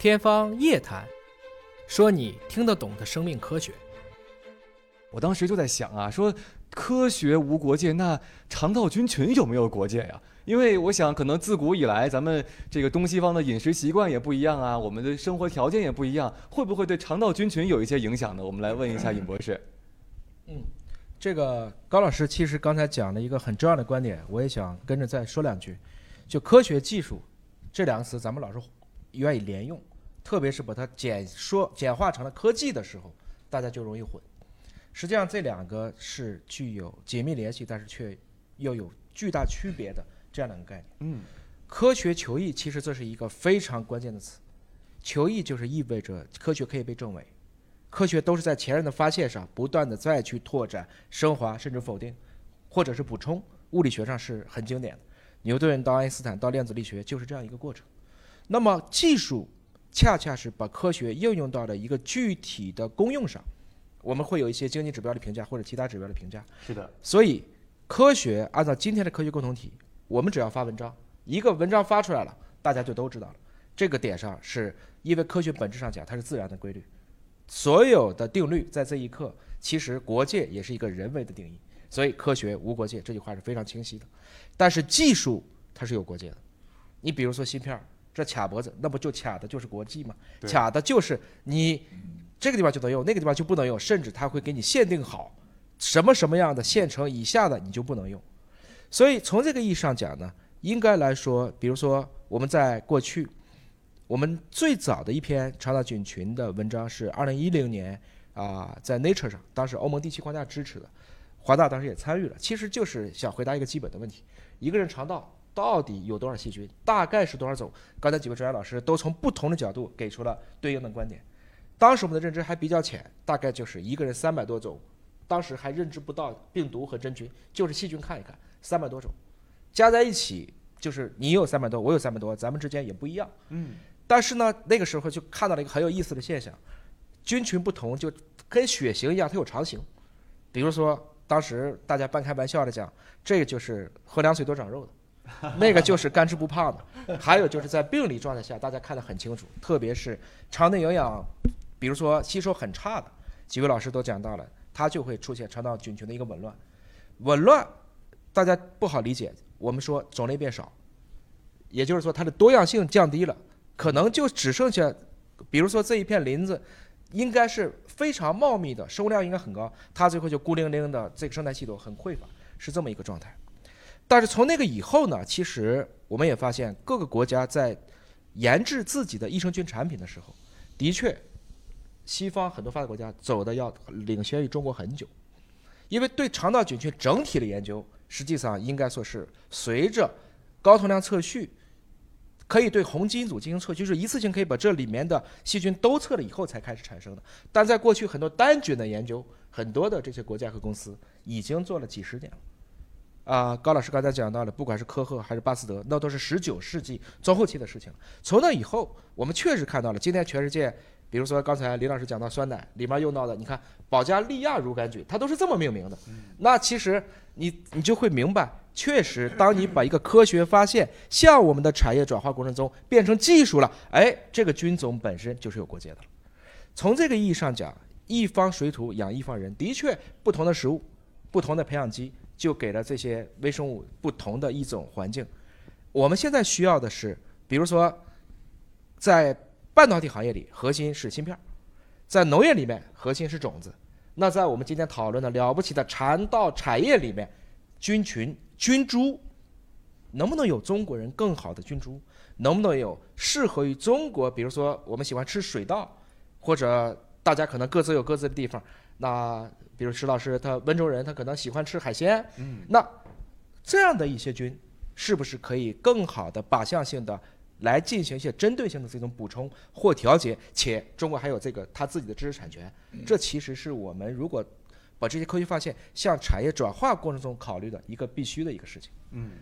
天方夜谭，说你听得懂的生命科学。我当时就在想啊，说科学无国界，那肠道菌群有没有国界呀？因为我想，可能自古以来，咱们这个东西方的饮食习惯也不一样啊，我们的生活条件也不一样，会不会对肠道菌群有一些影响呢？我们来问一下尹博士。嗯，这个高老师其实刚才讲了一个很重要的观点，我也想跟着再说两句。就科学技术这两个词，咱们老是愿意连用，特别是把它简说简化成了科技的时候，大家就容易混。实际上，这两个是具有紧密联系，但是却又有巨大区别的这样两个概念。嗯，科学求异，其实这是一个非常关键的词。求异就是意味着科学可以被证伪，科学都是在前人的发现上不断的再去拓展、升华，甚至否定，或者是补充。物理学上是很经典的，牛顿到爱因斯坦到量子力学就是这样一个过程。那么技术恰恰是把科学应用到了一个具体的功用上。我们会有一些经济指标的评价或者其他指标的评价。是的。所以，科学按照今天的科学共同体，我们只要发文章，一个文章发出来了，大家就都知道了。这个点上是因为科学本质上讲它是自然的规律，所有的定律在这一刻，其实国界也是一个人为的定义。所以科学无国界这句话是非常清晰的。但是技术它是有国界的。你比如说芯片儿，这卡脖子，那不就卡的就是国际吗？卡的就是你。这个地方就能用，那个地方就不能用，甚至它会给你限定好什么什么样的县城以下的你就不能用。所以从这个意义上讲呢，应该来说，比如说我们在过去，我们最早的一篇肠道菌群的文章是二零一零年啊，在 Nature 上，当时欧盟第七框架支持的，华大当时也参与了，其实就是想回答一个基本的问题：一个人肠道到底有多少细菌，大概是多少种？刚才几位专家老师都从不同的角度给出了对应的观点。当时我们的认知还比较浅，大概就是一个人三百多种，当时还认知不到病毒和真菌，就是细菌看一看，三百多种，加在一起就是你有三百多，我有三百多，咱们之间也不一样。嗯。但是呢，那个时候就看到了一个很有意思的现象，菌群不同就跟血型一样，它有长型。比如说，当时大家半开玩笑的讲，这个就是喝凉水多长肉的，那个就是干吃不胖的，还有就是在病理状态下，大家看得很清楚，特别是肠内营养。比如说吸收很差的，几位老师都讲到了，它就会出现肠道菌群的一个紊乱。紊乱，大家不好理解。我们说种类变少，也就是说它的多样性降低了，可能就只剩下，比如说这一片林子，应该是非常茂密的，收量应该很高，它最后就孤零零的，这个生态系统很匮乏，是这么一个状态。但是从那个以后呢，其实我们也发现各个国家在研制自己的益生菌产品的时候，的确。西方很多发达国家走的要领先于中国很久，因为对肠道菌群整体的研究，实际上应该说是随着高通量测序，可以对红基因组进行测序，就是一次性可以把这里面的细菌都测了以后才开始产生的。但在过去很多单菌的研究，很多的这些国家和公司已经做了几十年了。啊，高老师刚才讲到了，不管是科赫还是巴斯德，那都是十九世纪中后期的事情了。从那以后，我们确实看到了今天全世界。比如说刚才李老师讲到酸奶里面用到的，你看保加利亚乳杆菌，它都是这么命名的。那其实你你就会明白，确实，当你把一个科学发现向我们的产业转化过程中变成技术了，哎，这个菌种本身就是有国界的了。从这个意义上讲，一方水土养一方人，的确，不同的食物、不同的培养基，就给了这些微生物不同的一种环境。我们现在需要的是，比如说在。半导体行业里核心是芯片，在农业里面核心是种子。那在我们今天讨论的了不起的蚕道产业里面，菌群菌株能不能有中国人更好的菌株？能不能有适合于中国？比如说我们喜欢吃水稻，或者大家可能各自有各自的地方。那比如石老师他温州人，他可能喜欢吃海鲜。嗯，那这样的一些菌，是不是可以更好的靶向性的？来进行一些针对性的这种补充或调节，且中国还有这个他自己的知识产权，这其实是我们如果把这些科学发现向产业转化过程中考虑的一个必须的一个事情。嗯。